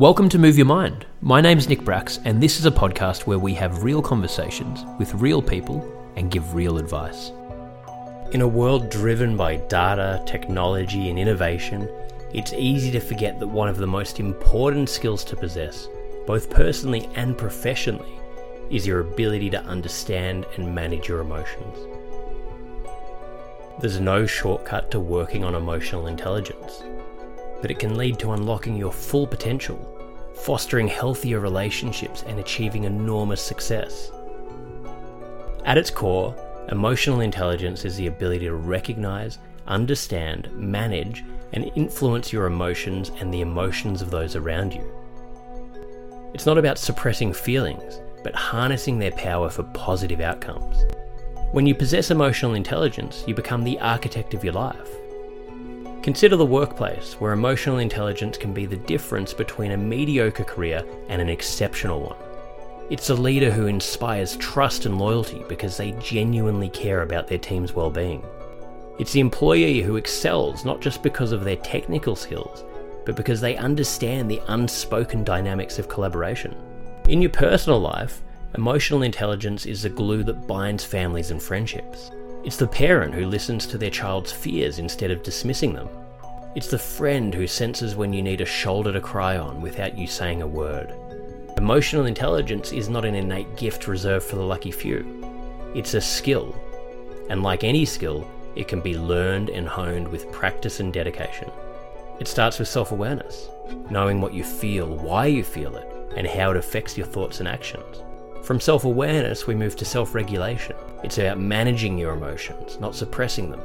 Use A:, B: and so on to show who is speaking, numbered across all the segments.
A: Welcome to Move Your Mind. My name's Nick Bracks, and this is a podcast where we have real conversations with real people and give real advice. In a world driven by data, technology, and innovation, it's easy to forget that one of the most important skills to possess, both personally and professionally, is your ability to understand and manage your emotions. There's no shortcut to working on emotional intelligence but it can lead to unlocking your full potential, fostering healthier relationships, and achieving enormous success. At its core, emotional intelligence is the ability to recognize, understand, manage, and influence your emotions and the emotions of those around you. It's not about suppressing feelings, but harnessing their power for positive outcomes. When you possess emotional intelligence, you become the architect of your life. Consider the workplace, where emotional intelligence can be the difference between a mediocre career and an exceptional one. It's a leader who inspires trust and loyalty because they genuinely care about their team's well-being. It's the employee who excels not just because of their technical skills, but because they understand the unspoken dynamics of collaboration. In your personal life, emotional intelligence is the glue that binds families and friendships. It's the parent who listens to their child's fears instead of dismissing them. It's the friend who senses when you need a shoulder to cry on without you saying a word. Emotional intelligence is not an innate gift reserved for the lucky few. It's a skill. And like any skill, it can be learned and honed with practice and dedication. It starts with self awareness, knowing what you feel, why you feel it, and how it affects your thoughts and actions. From self awareness, we move to self regulation. It's about managing your emotions, not suppressing them.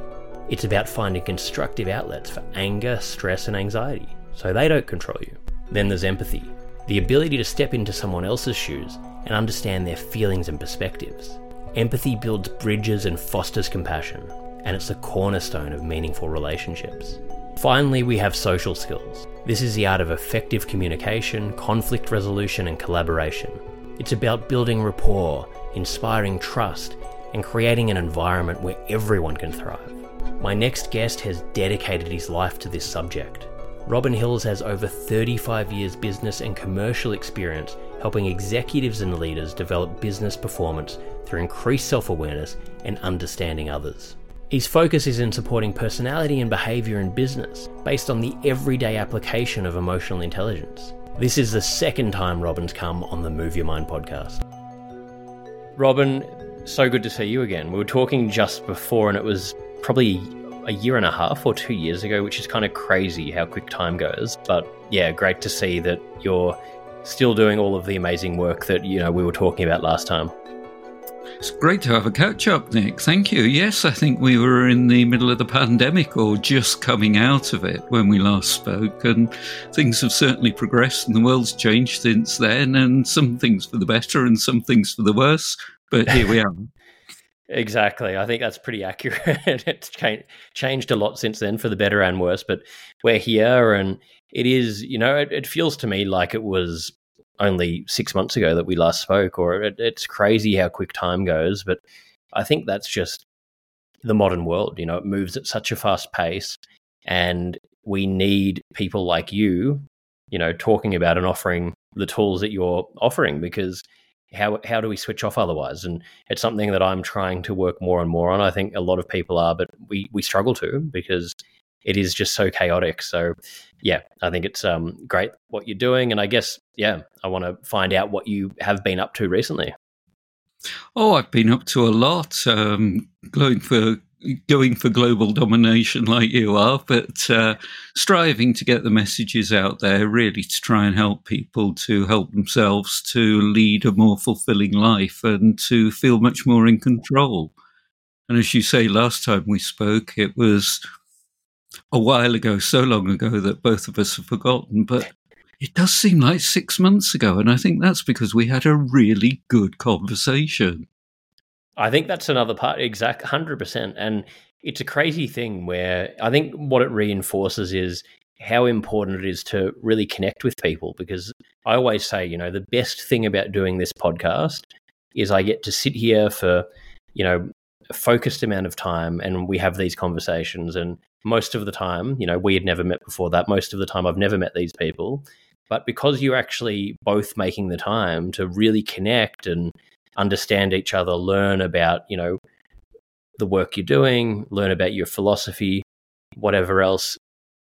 A: It's about finding constructive outlets for anger, stress, and anxiety, so they don't control you. Then there's empathy, the ability to step into someone else's shoes and understand their feelings and perspectives. Empathy builds bridges and fosters compassion, and it's the cornerstone of meaningful relationships. Finally, we have social skills. This is the art of effective communication, conflict resolution, and collaboration. It's about building rapport, inspiring trust, and creating an environment where everyone can thrive. My next guest has dedicated his life to this subject. Robin Hills has over 35 years business and commercial experience helping executives and leaders develop business performance through increased self awareness and understanding others. His focus is in supporting personality and behaviour in business based on the everyday application of emotional intelligence. This is the second time Robin's come on the Move Your Mind podcast. Robin, so good to see you again. We were talking just before, and it was probably a year and a half or two years ago, which is kind of crazy how quick time goes. But yeah, great to see that you're still doing all of the amazing work that you know we were talking about last time.
B: It's great to have a catch up, Nick. Thank you. Yes, I think we were in the middle of the pandemic or just coming out of it when we last spoke, and things have certainly progressed and the world's changed since then, and some things for the better and some things for the worse. But here we are.
A: Exactly. I think that's pretty accurate. it's changed, changed a lot since then for the better and worse, but we're here and it is, you know, it, it feels to me like it was only six months ago that we last spoke, or it, it's crazy how quick time goes. But I think that's just the modern world. You know, it moves at such a fast pace, and we need people like you, you know, talking about and offering the tools that you're offering because how how do we switch off otherwise? And it's something that I'm trying to work more and more on. I think a lot of people are, but we we struggle to because it is just so chaotic. So yeah, I think it's um, great what you're doing, and I guess yeah, I want to find out what you have been up to recently.
B: Oh, I've been up to a lot, um, going for going for global domination like you are, but uh, striving to get the messages out there, really to try and help people to help themselves to lead a more fulfilling life and to feel much more in control. And as you say, last time we spoke, it was a while ago, so long ago that both of us have forgotten. But it does seem like six months ago. And I think that's because we had a really good conversation.
A: I think that's another part, exact 100%. And it's a crazy thing where I think what it reinforces is how important it is to really connect with people because I always say, you know, the best thing about doing this podcast is I get to sit here for, you know, focused amount of time and we have these conversations and most of the time, you know, we had never met before that. Most of the time I've never met these people. But because you're actually both making the time to really connect and understand each other, learn about, you know, the work you're doing, learn about your philosophy, whatever else,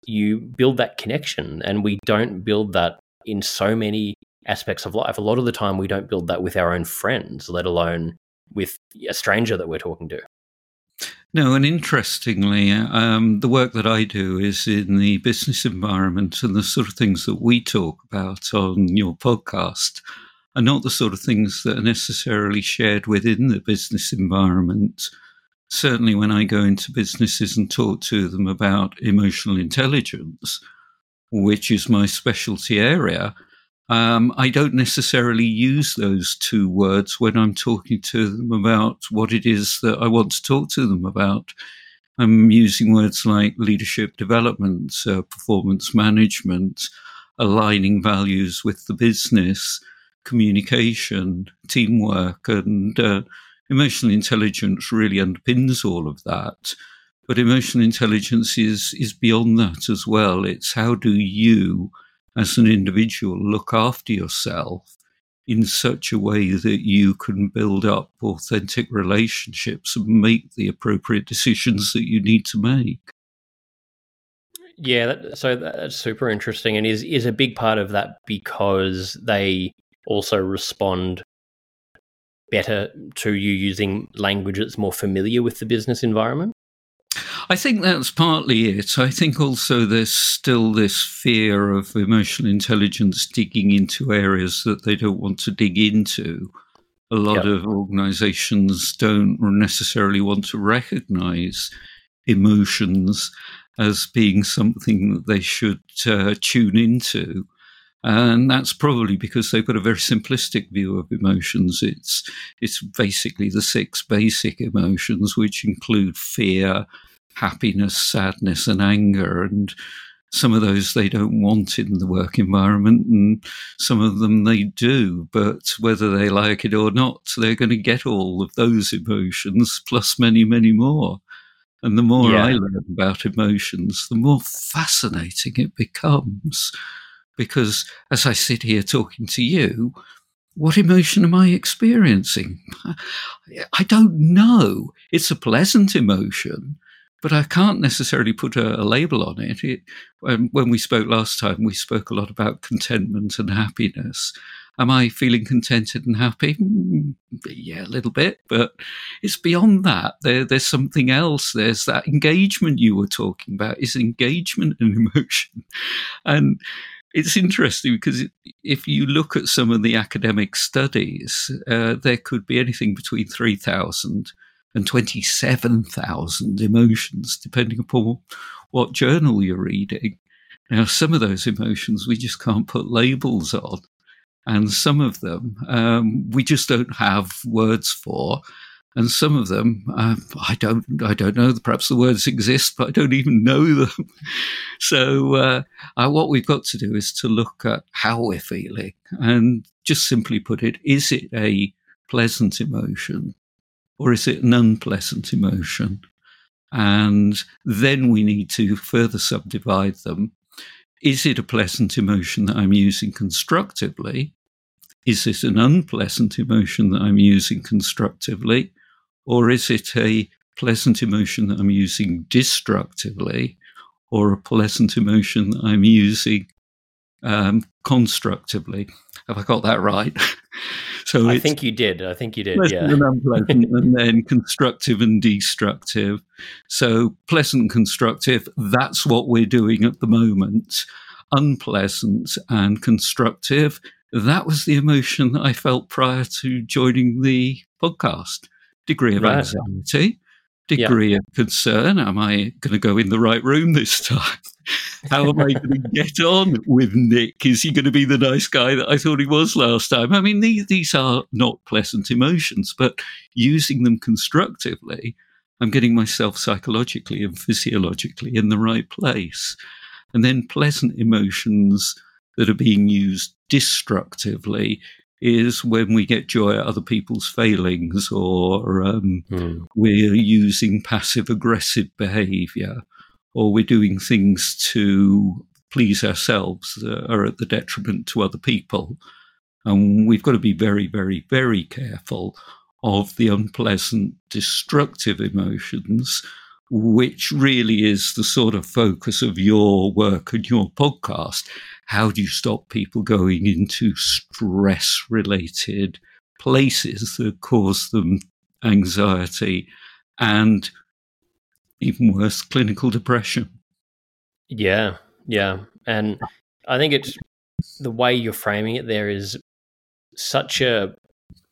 A: you build that connection. And we don't build that in so many aspects of life. A lot of the time, we don't build that with our own friends, let alone with a stranger that we're talking to.
B: No, and interestingly, um, the work that I do is in the business environment, and the sort of things that we talk about on your podcast are not the sort of things that are necessarily shared within the business environment certainly when I go into businesses and talk to them about emotional intelligence, which is my specialty area, um, I don't necessarily use those two words when I'm talking to them about what it is that I want to talk to them about. I'm using words like leadership development, uh, performance management, aligning values with the business, communication, teamwork, and uh, emotional intelligence really underpins all of that. But emotional intelligence is, is beyond that as well. It's how do you, as an individual, look after yourself in such a way that you can build up authentic relationships and make the appropriate decisions that you need to make.
A: Yeah, that, so that's super interesting, and is is a big part of that because they also respond better to you using language that's more familiar with the business environment?
B: I think that's partly it. I think also there's still this fear of emotional intelligence digging into areas that they don't want to dig into. A lot yep. of organizations don't necessarily want to recognize emotions as being something that they should uh, tune into. And that's probably because they've got a very simplistic view of emotions. It's it's basically the six basic emotions, which include fear, happiness, sadness, and anger. And some of those they don't want in the work environment, and some of them they do. But whether they like it or not, they're going to get all of those emotions plus many, many more. And the more yeah. I learn about emotions, the more fascinating it becomes because as I sit here talking to you, what emotion am I experiencing? I don't know. It's a pleasant emotion, but I can't necessarily put a, a label on it. it when, when we spoke last time, we spoke a lot about contentment and happiness. Am I feeling contented and happy? Mm, yeah, a little bit, but it's beyond that. There, there's something else. There's that engagement you were talking about. Is engagement an emotion? And it's interesting because if you look at some of the academic studies, uh, there could be anything between 3,000 and 27,000 emotions, depending upon what journal you're reading. Now, some of those emotions we just can't put labels on, and some of them um, we just don't have words for and some of them uh, I don't I don't know. Perhaps the words exist, but I don't even know them. so uh, uh, what we've got to do is to look at how we're feeling, and just simply put it: is it a pleasant emotion, or is it an unpleasant emotion? And then we need to further subdivide them. Is it a pleasant emotion that I'm using constructively? Is it an unpleasant emotion that I'm using constructively? Or is it a pleasant emotion that I'm using destructively or a pleasant emotion that I'm using um, constructively? Have I got that right?
A: so I think you did. I think you did. Pleasant
B: yeah. and unpleasant, and then constructive and destructive. So pleasant and constructive. That's what we're doing at the moment. Unpleasant and constructive. That was the emotion that I felt prior to joining the podcast degree of right. anxiety. Degree yeah. of concern. Am I going to go in the right room this time? How am I going to get on with Nick? Is he going to be the nice guy that I thought he was last time? I mean, these, these are not pleasant emotions, but using them constructively, I'm getting myself psychologically and physiologically in the right place. And then pleasant emotions that are being used destructively is when we get joy at other people's failings or um, mm. we're using passive aggressive behavior or we're doing things to please ourselves that are at the detriment to other people. And we've got to be very, very, very careful of the unpleasant, destructive emotions, which really is the sort of focus of your work and your podcast how do you stop people going into stress related places that cause them anxiety and even worse, clinical depression?
A: Yeah, yeah. And I think it's the way you're framing it there is such a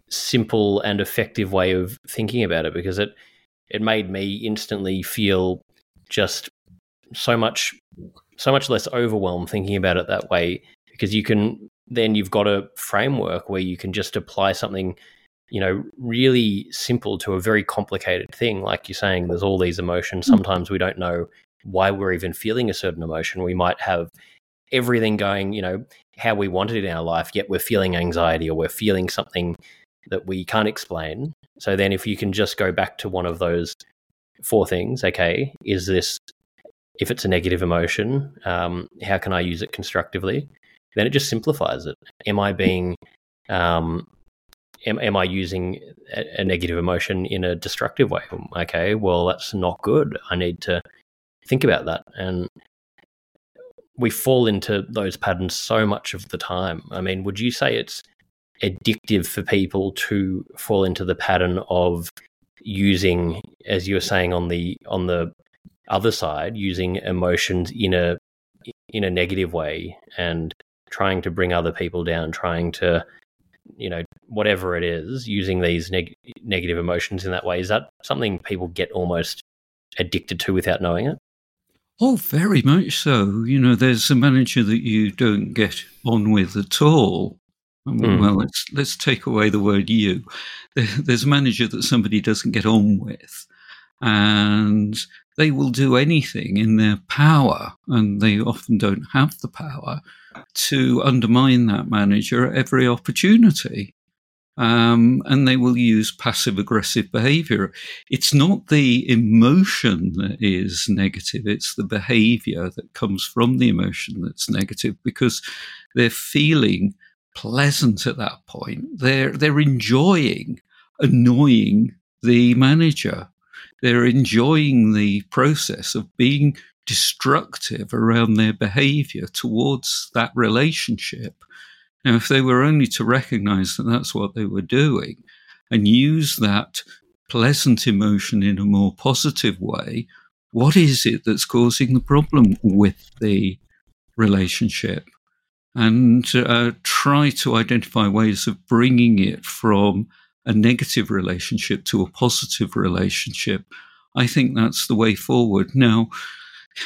A: simple and effective way of thinking about it because it it made me instantly feel just so much so much less overwhelmed thinking about it that way because you can then you've got a framework where you can just apply something you know really simple to a very complicated thing. Like you're saying there's all these emotions. Hmm. sometimes we don't know why we're even feeling a certain emotion. We might have everything going you know how we want it in our life yet we're feeling anxiety or we're feeling something that we can't explain. So then if you can just go back to one of those four things okay is this if it's a negative emotion, um, how can I use it constructively? Then it just simplifies it. Am I being, um, am, am I using a, a negative emotion in a destructive way? Okay, well, that's not good. I need to think about that. And we fall into those patterns so much of the time. I mean, would you say it's addictive for people to fall into the pattern of using, as you were saying on the on the other side using emotions in a in a negative way and trying to bring other people down trying to you know whatever it is using these neg- negative emotions in that way. Is that something people get almost addicted to without knowing it?
B: Oh very much so. You know there's a manager that you don't get on with at all. Mm. well let's let's take away the word you. There's a manager that somebody doesn't get on with. And they will do anything in their power, and they often don't have the power to undermine that manager at every opportunity. Um, and they will use passive aggressive behavior. It's not the emotion that is negative, it's the behavior that comes from the emotion that's negative because they're feeling pleasant at that point. They're, they're enjoying annoying the manager they're enjoying the process of being destructive around their behavior towards that relationship. Now, if they were only to recognize that that's what they were doing and use that pleasant emotion in a more positive way, what is it that's causing the problem with the relationship? And uh, try to identify ways of bringing it from a negative relationship to a positive relationship. I think that's the way forward. Now,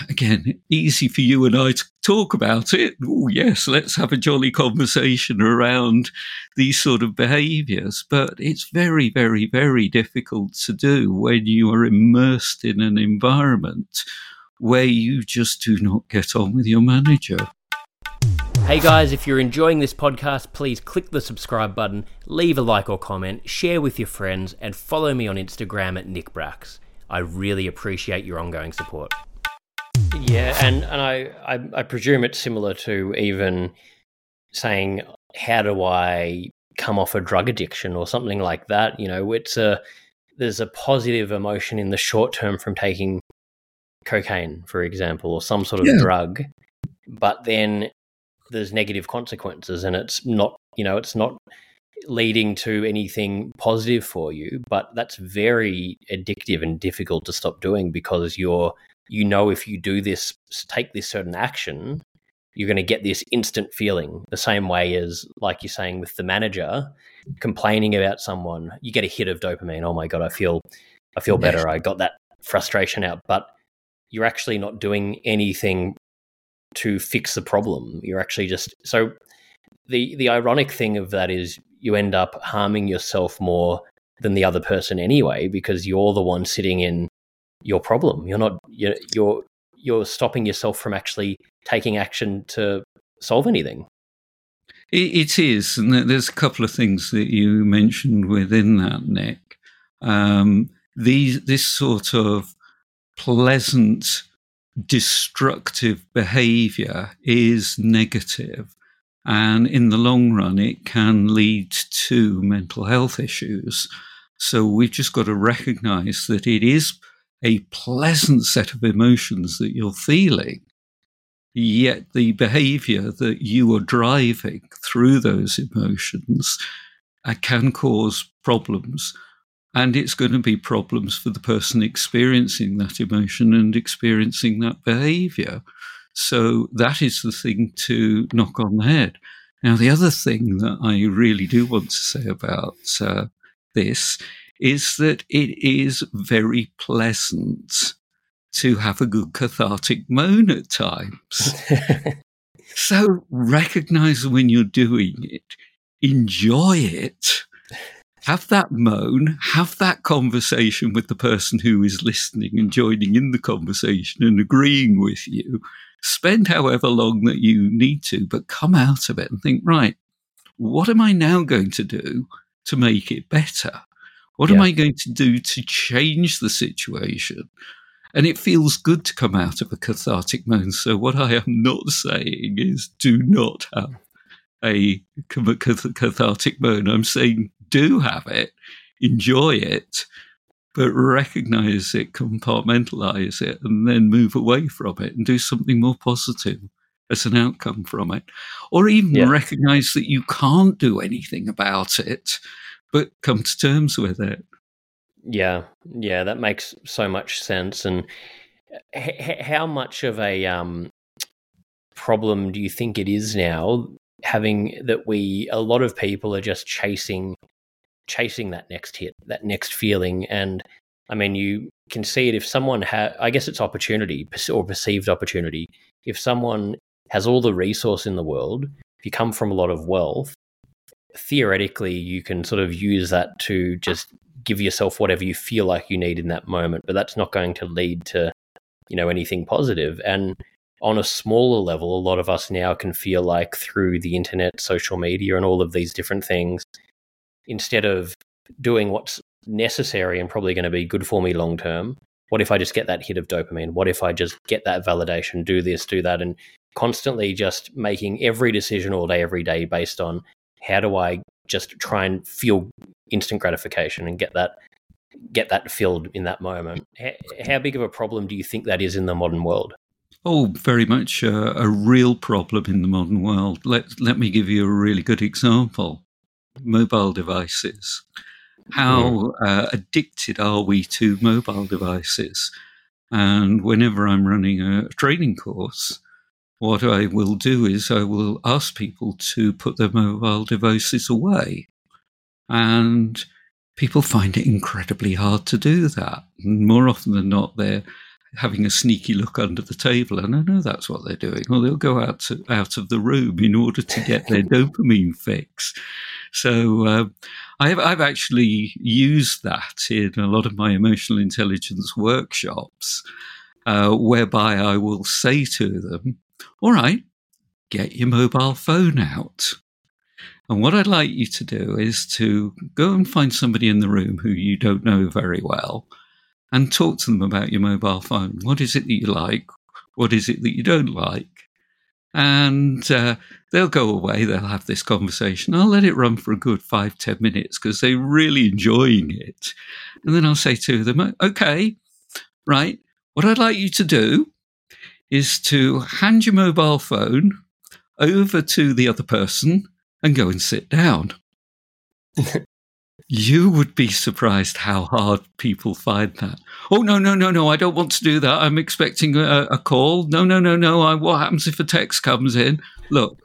B: again, easy for you and I to talk about it. Yes, let's have a jolly conversation around these sort of behaviors. But it's very, very, very difficult to do when you are immersed in an environment where you just do not get on with your manager.
A: Hey guys, if you're enjoying this podcast, please click the subscribe button, leave a like or comment, share with your friends, and follow me on Instagram at Nick Bracks. I really appreciate your ongoing support. Yeah, and, and I, I, I presume it's similar to even saying, how do I come off a drug addiction or something like that? You know, it's a there's a positive emotion in the short term from taking cocaine, for example, or some sort of yeah. drug. But then there's negative consequences and it's not you know it's not leading to anything positive for you but that's very addictive and difficult to stop doing because you're you know if you do this take this certain action you're going to get this instant feeling the same way as like you're saying with the manager complaining about someone you get a hit of dopamine oh my god i feel I feel better. I got that frustration out. But you're actually not doing anything to fix the problem. You're actually just so the the ironic thing of that is you end up harming yourself more than the other person anyway because you're the one sitting in your problem. You're not you're you're, you're stopping yourself from actually taking action to solve anything.
B: it is, and there's a couple of things that you mentioned within that, Nick. Um, these this sort of pleasant, destructive behavior is negative, and in the long run, it can lead to mental health issues. So we've just got to recognize that it is a pleasant set of emotions that you're feeling. Yet the behavior that you are driving through those emotions uh, can cause problems. And it's going to be problems for the person experiencing that emotion and experiencing that behavior. So that is the thing to knock on the head. Now, the other thing that I really do want to say about uh, this is that it is very pleasant to have a good cathartic moan at times. so recognize when you're doing it, enjoy it, have that moan, have that conversation with the person who is listening and joining in the conversation and agreeing with you. Spend however long that you need to, but come out of it and think, right, what am I now going to do to make it better? What yeah. am I going to do to change the situation? And it feels good to come out of a cathartic moan. So, what I am not saying is do not have a cathartic moan. I'm saying do have it, enjoy it, but recognize it, compartmentalize it, and then move away from it and do something more positive as an outcome from it. Or even yeah. recognize that you can't do anything about it but come to terms with it.
A: Yeah, yeah, that makes so much sense. And h- how much of a um, problem do you think it is now having that we a lot of people are just chasing chasing that next hit, that next feeling, and I mean you can see it if someone has, I guess it's opportunity or perceived opportunity. If someone has all the resource in the world, if you come from a lot of wealth, theoretically you can sort of use that to just give yourself whatever you feel like you need in that moment but that's not going to lead to you know anything positive. and on a smaller level a lot of us now can feel like through the internet social media and all of these different things instead of doing what's necessary and probably going to be good for me long term what if i just get that hit of dopamine what if i just get that validation do this do that and constantly just making every decision all day every day based on how do I just try and feel instant gratification and get that get that filled in that moment? How, big of a problem do you think that is in the modern world?
B: Oh, very much a, a real problem in the modern world. Let let me give you a really good example: mobile devices. How uh, addicted are we to mobile devices? And whenever I'm running a training course, what I will do is I will ask people to put their mobile devices away. And people find it incredibly hard to do that. More often than not, they're having a sneaky look under the table, and I know that's what they're doing. Or they'll go out to, out of the room in order to get their dopamine fix. So uh, I've, I've actually used that in a lot of my emotional intelligence workshops, uh, whereby I will say to them, all right, get your mobile phone out. And what I'd like you to do is to go and find somebody in the room who you don't know very well and talk to them about your mobile phone. What is it that you like? What is it that you don't like? And uh, they'll go away, they'll have this conversation. I'll let it run for a good five, ten minutes because they're really enjoying it. And then I'll say to them, okay, right, what I'd like you to do is to hand your mobile phone over to the other person and go and sit down. you would be surprised how hard people find that. Oh, no, no, no, no, I don't want to do that. I'm expecting a, a call. No, no, no, no. I, what happens if a text comes in? Look,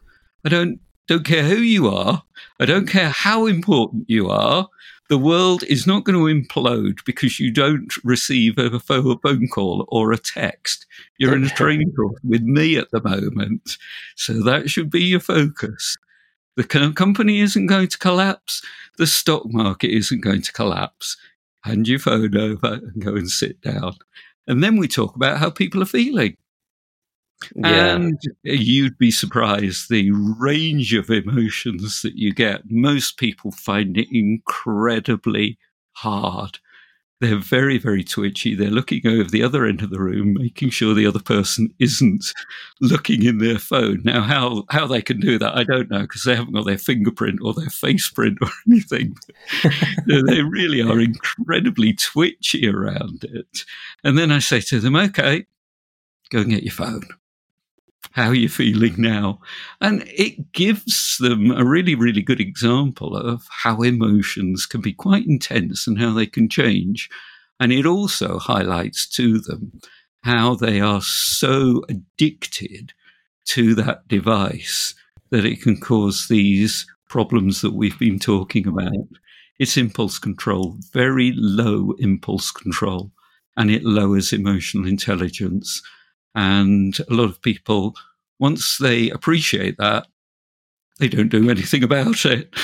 B: I don't, don't care who you are. I don't care how important you are. the world is not going to implode because you don't receive a phone call or a text. You're in a train course with me at the moment. So that should be your focus. The company isn't going to collapse. The stock market isn't going to collapse. Hand your phone over and go and sit down. And then we talk about how people are feeling. Yeah. And you'd be surprised the range of emotions that you get. Most people find it incredibly hard. They're very, very twitchy. They're looking over the other end of the room, making sure the other person isn't looking in their phone. Now, how, how they can do that, I don't know, because they haven't got their fingerprint or their face print or anything. they really are incredibly twitchy around it. And then I say to them, okay, go and get your phone how are you feeling now? And it gives them a really, really good example of how emotions can be quite intense and how they can change. And it also highlights to them how they are so addicted to that device that it can cause these problems that we've been talking about. It's impulse control, very low impulse control, and it lowers emotional intelligence. And a lot of people, once they appreciate that, they don't do anything about it.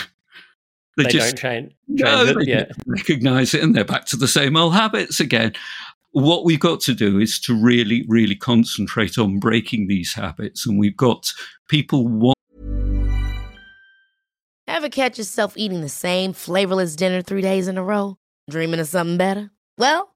A: They, they just, don't change, change no, it,
B: they
A: yeah.
B: recognize it and they're back to the same old habits again. What we've got to do is to really, really concentrate on breaking these habits. And we've got people want.
C: Ever catch yourself eating the same flavorless dinner three days in a row? Dreaming of something better? Well,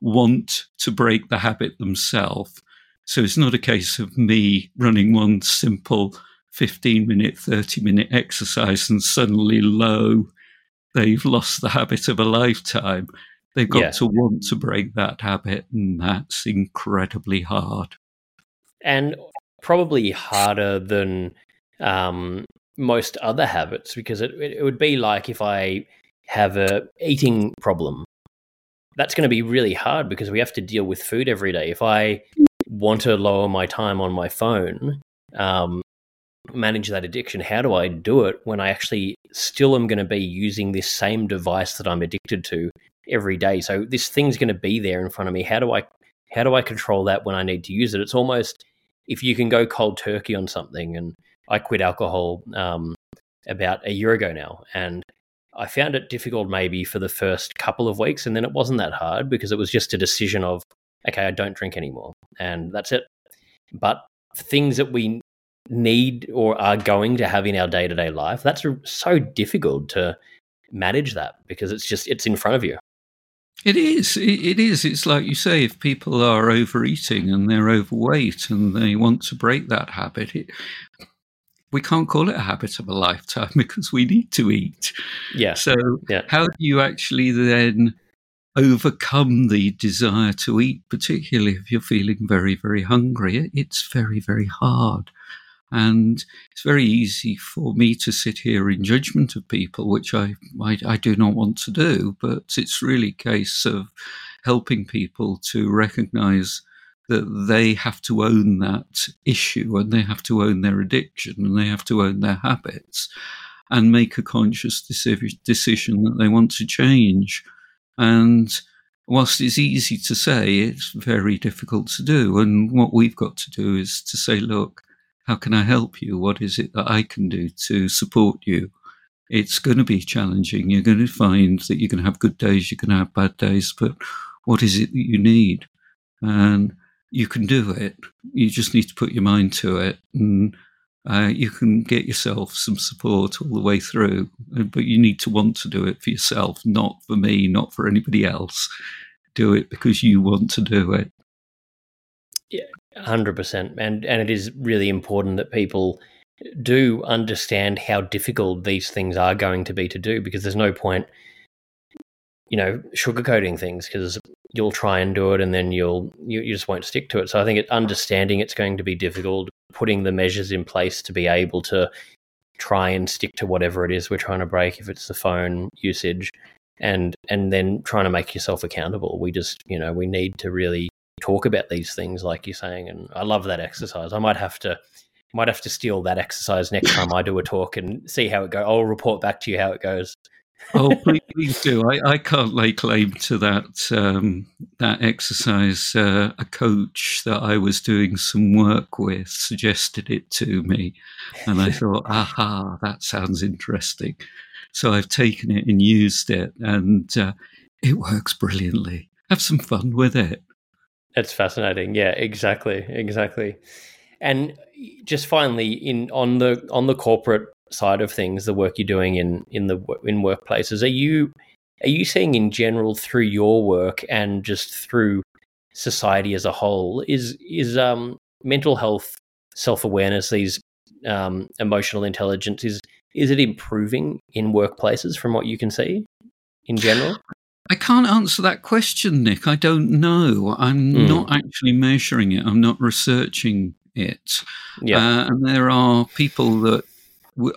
B: want to break the habit themselves. So it's not a case of me running one simple 15 minute, 30 minute exercise and suddenly, lo, they've lost the habit of a lifetime. They've got yeah. to want to break that habit, and that's incredibly hard.
A: And probably harder than um, most other habits because it, it would be like if I have a eating problem that's going to be really hard because we have to deal with food every day. If I want to lower my time on my phone, um, manage that addiction, how do I do it when I actually still am going to be using this same device that I'm addicted to every day? So this thing's going to be there in front of me. How do I how do I control that when I need to use it? It's almost if you can go cold turkey on something. And I quit alcohol um, about a year ago now, and I found it difficult maybe for the first couple of weeks, and then it wasn't that hard because it was just a decision of, okay, I don't drink anymore, and that's it. But things that we need or are going to have in our day to day life, that's so difficult to manage that because it's just it's in front of you.
B: It is. It is. It's like you say, if people are overeating and they're overweight and they want to break that habit, it, we can't call it a habit of a lifetime because we need to eat.
A: Yeah.
B: So
A: yeah.
B: how do you actually then overcome the desire to eat, particularly if you're feeling very, very hungry? It's very, very hard. And it's very easy for me to sit here in judgment of people, which I, I, I do not want to do. But it's really a case of helping people to recognize that they have to own that issue and they have to own their addiction and they have to own their habits and make a conscious decision that they want to change. And whilst it's easy to say, it's very difficult to do. And what we've got to do is to say, look, how can I help you? What is it that I can do to support you? It's going to be challenging. You're going to find that you're going to have good days, you're going to have bad days, but what is it that you need? And you can do it. You just need to put your mind to it, and uh, you can get yourself some support all the way through. But you need to want to do it for yourself, not for me, not for anybody else. Do it because you want to do it.
A: Yeah, hundred percent, and and it is really important that people do understand how difficult these things are going to be to do because there's no point you know, sugarcoating things because you'll try and do it and then you'll you, you just won't stick to it. So I think it, understanding it's going to be difficult, putting the measures in place to be able to try and stick to whatever it is we're trying to break if it's the phone usage and and then trying to make yourself accountable. We just you know we need to really talk about these things like you're saying and i love that exercise. I might have to might have to steal that exercise next time i do a talk and see how it goes i'll report back to you how it goes
B: oh, please do. I, I can't lay claim to that um, that exercise. Uh, a coach that I was doing some work with suggested it to me, and I thought, aha, that sounds interesting. So I've taken it and used it, and uh, it works brilliantly. Have some fun with it.
A: It's fascinating. Yeah, exactly, exactly. And just finally, in on the on the corporate side of things, the work you're doing in in the in workplaces, are you are you seeing in general through your work and just through society as a whole is is um, mental health, self awareness, these um, emotional intelligence is is it improving in workplaces from what you can see in general?
B: I can't answer that question, Nick. I don't know. I'm mm. not actually measuring it. I'm not researching it. Yeah. Uh, and there are people that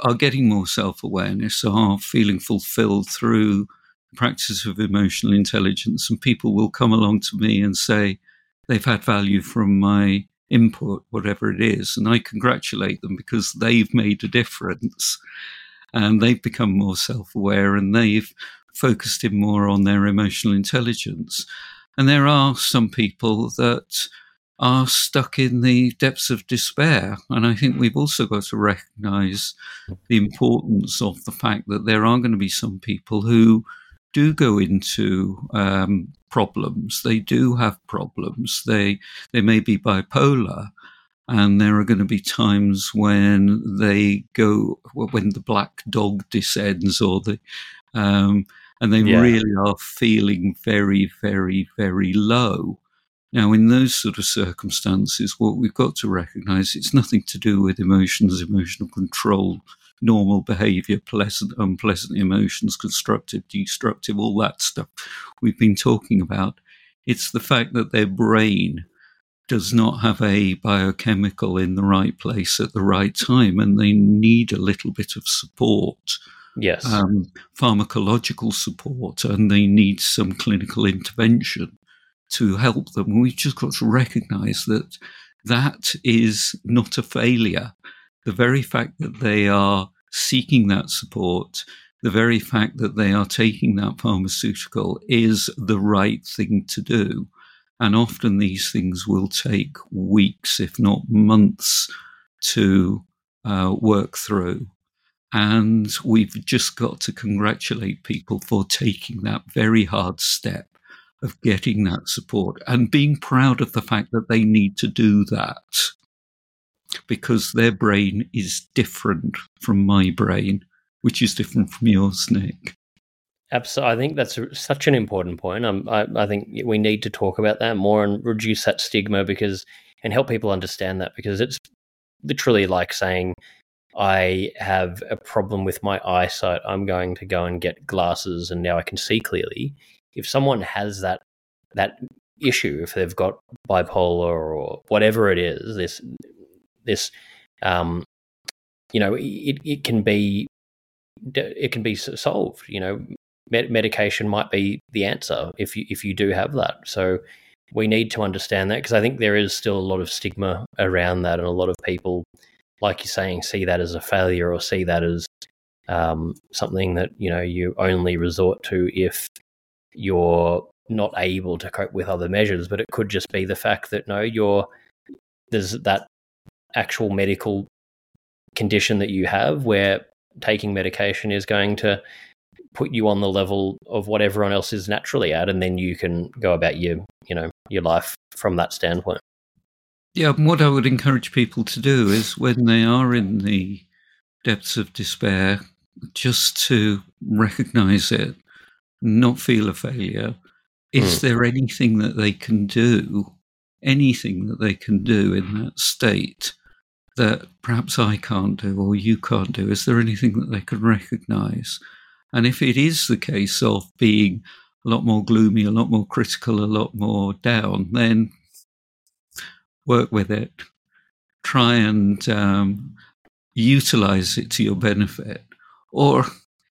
B: are getting more self awareness, are feeling fulfilled through the practice of emotional intelligence. And people will come along to me and say they've had value from my input, whatever it is. And I congratulate them because they've made a difference and they've become more self aware and they've focused in more on their emotional intelligence. And there are some people that are stuck in the depths of despair. And I think we've also got to recognize the importance of the fact that there are going to be some people who do go into um, problems. They do have problems. They they may be bipolar, and there are going to be times when they go when the black dog descends, or the um, and they yeah. really are feeling very, very, very low. Now, in those sort of circumstances, what we've got to recognize it's nothing to do with emotions, emotional control, normal behavior, pleasant, unpleasant emotions, constructive, destructive, all that stuff we've been talking about. It's the fact that their brain does not have a biochemical in the right place at the right time, and they need a little bit of support.
A: Yes.
B: Um, pharmacological support, and they need some clinical intervention to help them. We've just got to recognize that that is not a failure. The very fact that they are seeking that support, the very fact that they are taking that pharmaceutical is the right thing to do. And often these things will take weeks, if not months, to uh, work through. And we've just got to congratulate people for taking that very hard step of getting that support and being proud of the fact that they need to do that because their brain is different from my brain, which is different from yours, Nick.
A: Absolutely, I think that's such an important point. I, I think we need to talk about that more and reduce that stigma because and help people understand that because it's literally like saying I have a problem with my eyesight. I'm going to go and get glasses, and now I can see clearly if someone has that that issue, if they've got bipolar or whatever it is, this this um, you know it it can be it can be solved. You know, med- medication might be the answer if you if you do have that. So we need to understand that because I think there is still a lot of stigma around that, and a lot of people, like you're saying, see that as a failure or see that as um, something that you know you only resort to if you're not able to cope with other measures, but it could just be the fact that no, you're there's that actual medical condition that you have where taking medication is going to put you on the level of what everyone else is naturally at and then you can go about your you know your life from that standpoint.
B: Yeah what i would encourage people to do is when they are in the depths of despair just to recognize it not feel a failure. Is mm. there anything that they can do, anything that they can do in that state that perhaps I can't do or you can't do? Is there anything that they can recognize? And if it is the case of being a lot more gloomy, a lot more critical, a lot more down, then work with it. Try and um, utilize it to your benefit. Or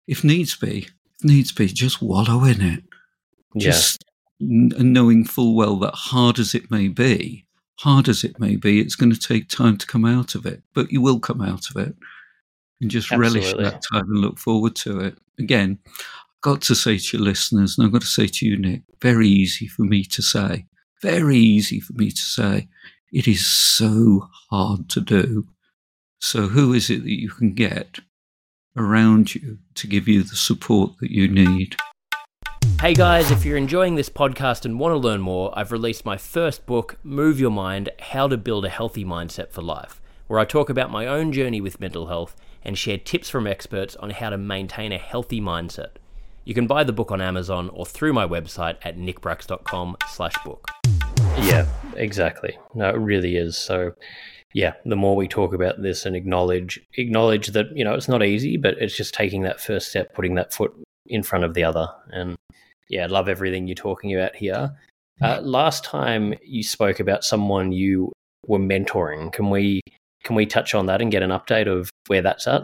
B: if needs be, if needs be, just wallow in it. Just n- knowing full well that hard as it may be, hard as it may be, it's going to take time to come out of it, but you will come out of it. And just Absolutely. relish that time and look forward to it. Again, I've got to say to your listeners, and I've got to say to you, Nick, very easy for me to say, very easy for me to say. It is so hard to do. So, who is it that you can get around you to give you the support that you need?
A: Hey guys, if you're enjoying this podcast and want to learn more, I've released my first book, Move Your Mind How to Build a Healthy Mindset for Life, where I talk about my own journey with mental health and share tips from experts on how to maintain a healthy mindset. You can buy the book on Amazon or through my website at nickbracks.com slash book. Yeah, exactly. No, it really is. So yeah, the more we talk about this and acknowledge acknowledge that, you know, it's not easy, but it's just taking that first step, putting that foot in front of the other. And yeah, I love everything you're talking about here. Uh, last time you spoke about someone you were mentoring. Can we can we touch on that and get an update of where that's at?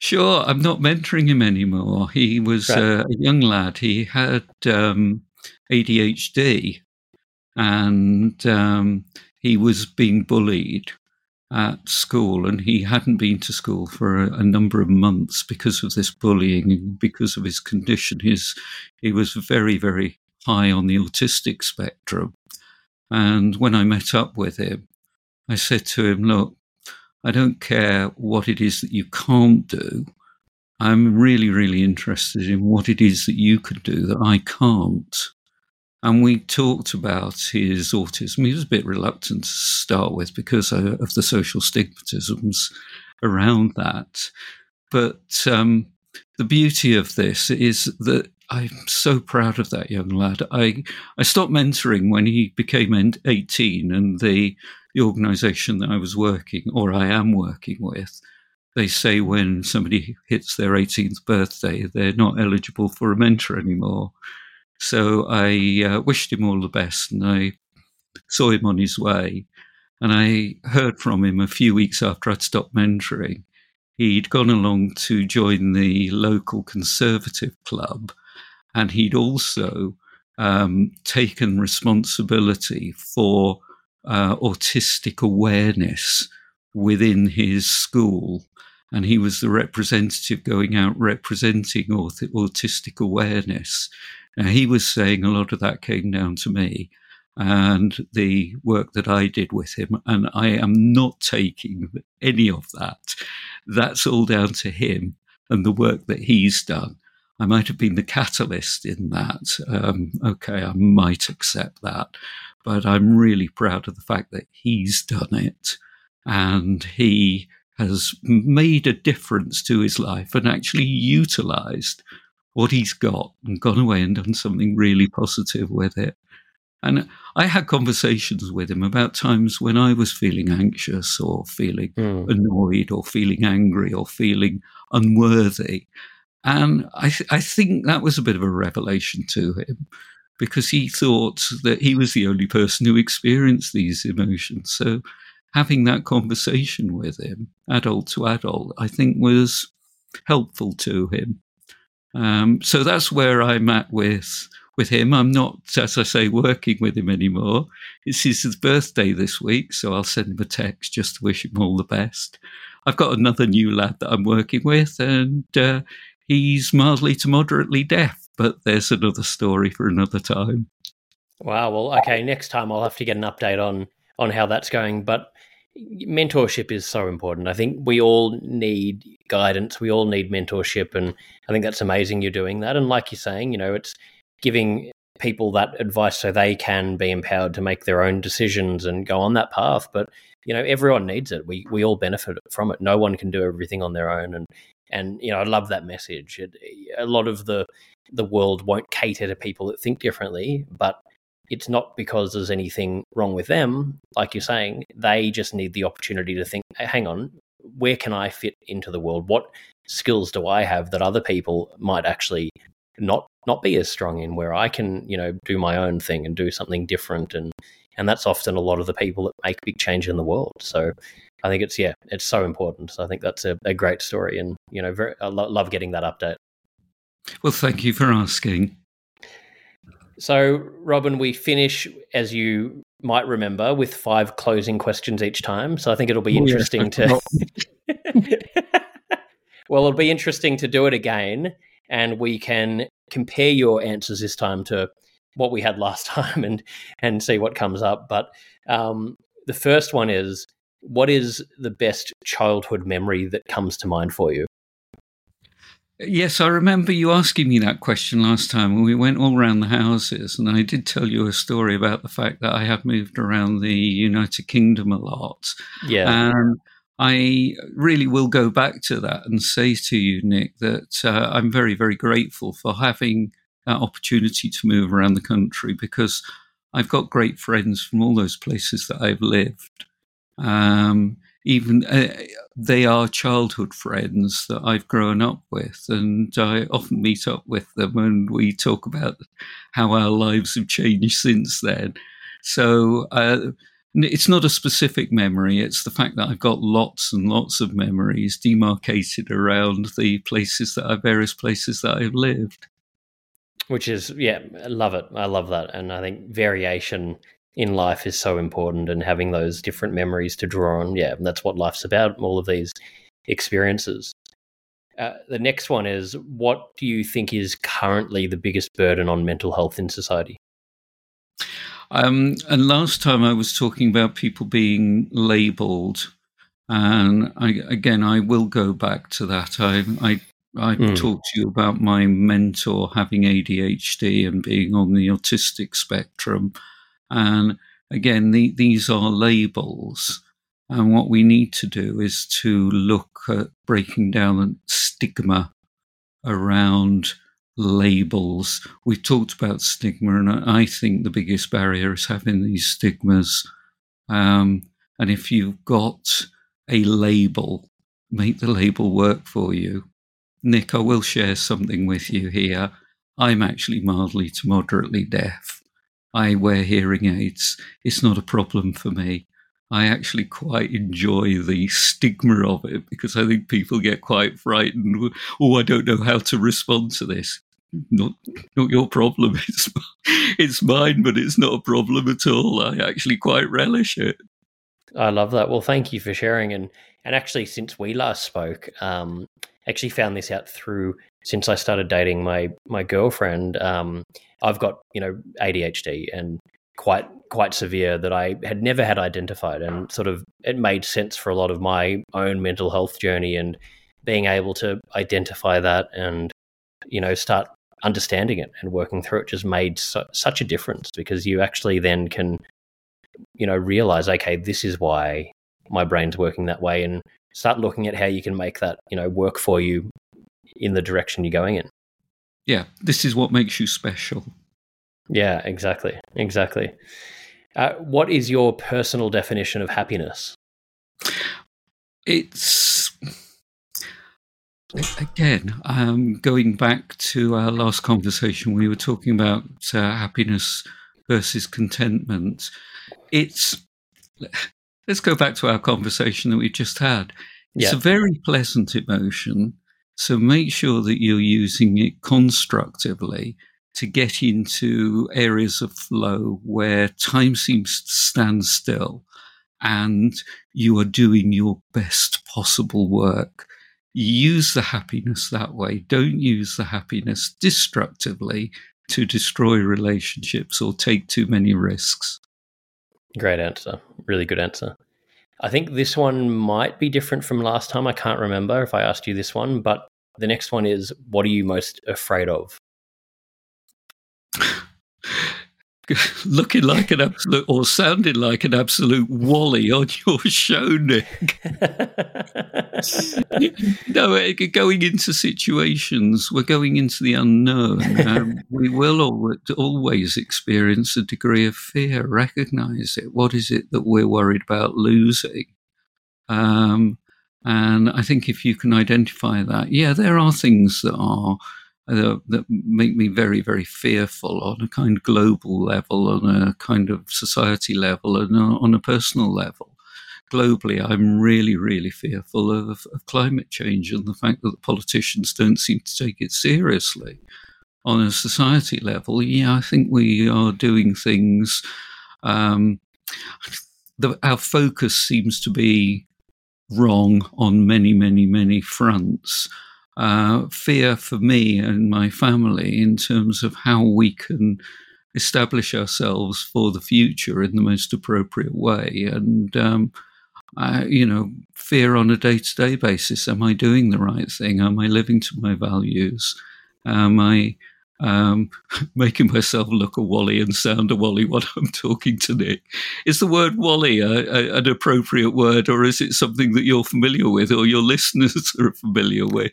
B: Sure. I'm not mentoring him anymore. He was right. uh, a young lad. He had um, ADHD, and um, he was being bullied at school, and he hadn't been to school for a, a, number of months because of this bullying because of his condition. His he was very, very high on the autistic spectrum. And when I met up with him, I said to him, "Look, I don't care what it is that you can't do. I'm really, really interested in what it is that you could do that I can't." And we talked about his autism. He was a bit reluctant to start with because of the social stigmatisms around that. But um, the beauty of this is that I'm so proud of that young lad. I, I stopped mentoring when he became 18, and the, the organization that I was working, or I am working with, they say when somebody hits their 18th birthday, they're not eligible for a mentor anymore. So I uh, wished him all the best and I saw him on his way. And I heard from him a few weeks after I'd stopped mentoring. He'd gone along to join the local conservative club and he'd also um, taken responsibility for uh, autistic awareness within his school. And he was the representative going out representing autistic awareness. Now, he was saying a lot of that came down to me and the work that I did with him. And I am not taking any of that. That's all down to him and the work that he's done. I might have been the catalyst in that. Um, okay, I might accept that. But I'm really proud of the fact that he's done it and he has made a difference to his life and actually utilized what he's got and gone away and done something really positive with it. And I had conversations with him about times when I was feeling anxious or feeling mm. annoyed or feeling angry or feeling unworthy. And I, th- I think that was a bit of a revelation to him because he thought that he was the only person who experienced these emotions. So having that conversation with him, adult to adult, I think was helpful to him. Um, so that's where I'm at with with him. I'm not, as I say, working with him anymore. It's his birthday this week, so I'll send him a text just to wish him all the best. I've got another new lad that I'm working with, and uh, he's mildly to moderately deaf, but there's another story for another time.
A: Wow. Well, okay. Next time I'll have to get an update on on how that's going. But mentorship is so important. I think we all need guidance. We all need mentorship, and I think that's amazing you're doing that. And like you're saying, you know, it's giving people that advice so they can be empowered to make their own decisions and go on that path. But you know, everyone needs it. We we all benefit from it. No one can do everything on their own, and and you know, I love that message. It, a lot of the the world won't cater to people that think differently, but it's not because there's anything wrong with them. Like you're saying, they just need the opportunity to think, hang on, where can I fit into the world? What skills do I have that other people might actually not not be as strong in where I can, you know, do my own thing and do something different and and that's often a lot of the people that make big change in the world. So I think it's yeah, it's so important. So I think that's a, a great story, and you know, very, I lo- love getting that update.
B: Well, thank you for asking.
A: So, Robin, we finish as you might remember with five closing questions each time. So I think it'll be oh, interesting to. well, it'll be interesting to do it again, and we can compare your answers this time to what we had last time, and and see what comes up. But um, the first one is what is the best childhood memory that comes to mind for you?
B: Yes, I remember you asking me that question last time when we went all around the houses, and I did tell you a story about the fact that I have moved around the United Kingdom a lot.
A: Yeah.
B: And I really will go back to that and say to you, Nick, that uh, I'm very, very grateful for having that opportunity to move around the country because I've got great friends from all those places that I've lived. Um, even uh, they are childhood friends that I've grown up with, and I often meet up with them and we talk about how our lives have changed since then. So uh, it's not a specific memory, it's the fact that I've got lots and lots of memories demarcated around the places that are various places that I've lived.
A: Which is, yeah, I love it. I love that. And I think variation in life is so important and having those different memories to draw on. Yeah, that's what life's about, all of these experiences. Uh, the next one is what do you think is currently the biggest burden on mental health in society?
B: Um, and last time I was talking about people being labeled. And I, again, I will go back to that. I, I, I mm. talked to you about my mentor having ADHD and being on the autistic spectrum. And again, the, these are labels. And what we need to do is to look at breaking down the stigma around labels. We've talked about stigma, and I think the biggest barrier is having these stigmas. Um, and if you've got a label, make the label work for you. Nick, I will share something with you here. I'm actually mildly to moderately deaf. I wear hearing aids. It's not a problem for me. I actually quite enjoy the stigma of it because I think people get quite frightened. Oh, I don't know how to respond to this. Not, not your problem. It's, it's mine, but it's not a problem at all. I actually quite relish it.
A: I love that. Well, thank you for sharing. And and actually, since we last spoke, um, actually found this out through since I started dating my my girlfriend. Um, I've got you know ADHD and quite quite severe that I had never had identified, and sort of it made sense for a lot of my own mental health journey and being able to identify that and you know start understanding it and working through it just made su- such a difference because you actually then can you know realize okay this is why my brain's working that way and start looking at how you can make that you know work for you in the direction you're going in
B: yeah, this is what makes you special.
A: Yeah, exactly. Exactly. Uh, what is your personal definition of happiness?
B: It's again um, going back to our last conversation. We were talking about uh, happiness versus contentment. It's let's go back to our conversation that we just had. It's yeah. a very pleasant emotion. So make sure that you're using it constructively to get into areas of flow where time seems to stand still and you are doing your best possible work. Use the happiness that way. Don't use the happiness destructively to destroy relationships or take too many risks.
A: Great answer. Really good answer. I think this one might be different from last time. I can't remember if I asked you this one, but the next one is what are you most afraid of?
B: Looking like an absolute, or sounding like an absolute wally on your show, Nick. no, eh, going into situations, we're going into the unknown. Um, we will always experience a degree of fear. Recognize it. What is it that we're worried about losing? Um, and I think if you can identify that, yeah, there are things that are uh, that make me very, very fearful on a kind of global level, on a kind of society level, and on a personal level. Globally, I'm really, really fearful of, of climate change and the fact that the politicians don't seem to take it seriously. On a society level, yeah, I think we are doing things. Um, the, our focus seems to be wrong on many, many, many fronts uh, fear for me and my family in terms of how we can establish ourselves for the future in the most appropriate way. And, um, I, you know, fear on a day to day basis. Am I doing the right thing? Am I living to my values? Am I um, making myself look a Wally and sound a Wally when I'm talking to Nick. Is the word Wally a, a, an appropriate word, or is it something that you're familiar with or your listeners are familiar with?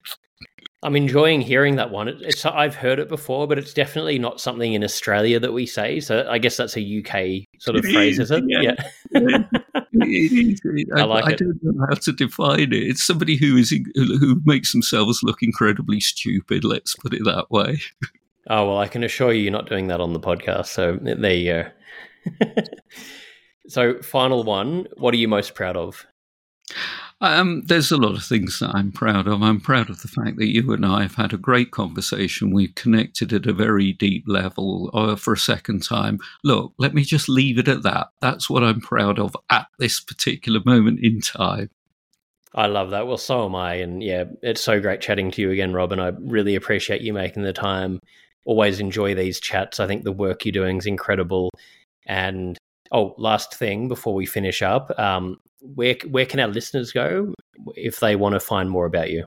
A: I'm enjoying hearing that one. It's I've heard it before, but it's definitely not something in Australia that we say. So I guess that's a UK sort of it phrase, is, is it? Yeah. yeah.
B: it is. I, I, like I it. don't know how to define it. It's somebody who is who makes themselves look incredibly stupid. Let's put it that way.
A: Oh well, I can assure you, you're not doing that on the podcast. So there you go. so, final one. What are you most proud of?
B: Um, there's a lot of things that I'm proud of. I'm proud of the fact that you and I have had a great conversation. We've connected at a very deep level uh, for a second time. Look, let me just leave it at that. That's what I'm proud of at this particular moment in time.
A: I love that. Well, so am I. And yeah, it's so great chatting to you again, Robin. I really appreciate you making the time. Always enjoy these chats. I think the work you're doing is incredible. And oh, last thing before we finish up, um, where where can our listeners go if they want to find more about you?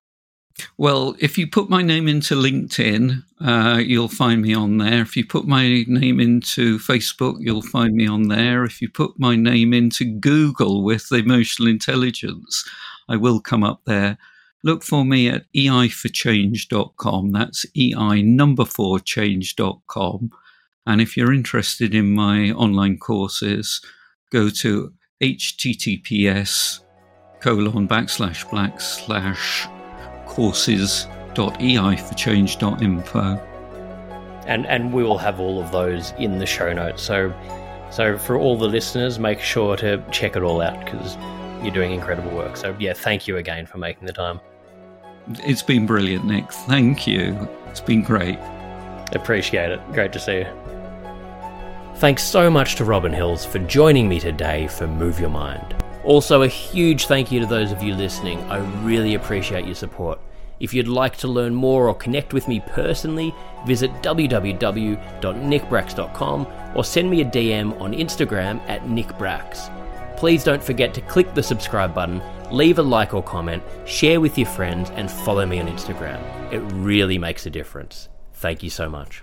B: Well, if you put my name into LinkedIn, uh, you'll find me on there. If you put my name into Facebook, you'll find me on there. If you put my name into Google with emotional intelligence, I will come up there. Look for me at ei4change.com. That's ei number four change.com. And if you're interested in my online courses, go to https colon backslash backslash courses.eiforchange.info.
A: And and we will have all of those in the show notes. So so for all the listeners, make sure to check it all out because you're doing incredible work. So yeah, thank you again for making the time.
B: It's been brilliant, Nick. Thank you. It's been great.
A: Appreciate it. Great to see you. Thanks so much to Robin Hills for joining me today for Move Your Mind. Also, a huge thank you to those of you listening. I really appreciate your support. If you'd like to learn more or connect with me personally, visit www.nickbracks.com or send me a DM on Instagram at nickbracks. Please don't forget to click the subscribe button, leave a like or comment, share with your friends, and follow me on Instagram. It really makes a difference. Thank you so much.